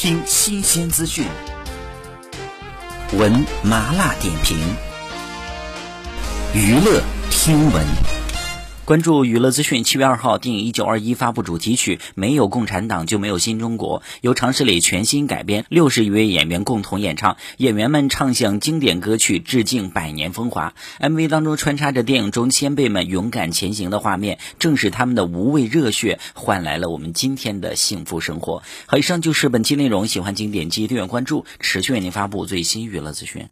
听新鲜资讯，闻麻辣点评，娱乐听闻。关注娱乐资讯。七月二号，电影《一九二一》发布主题曲《没有共产党就没有新中国》，由常石磊全新改编，六十余位演员共同演唱，演员们唱响经典歌曲，致敬百年风华。MV 当中穿插着电影中先辈们勇敢前行的画面，正是他们的无畏热血，换来了我们今天的幸福生活。好，以上就是本期内容，喜欢请点击订阅关注，持续为您发布最新娱乐资讯。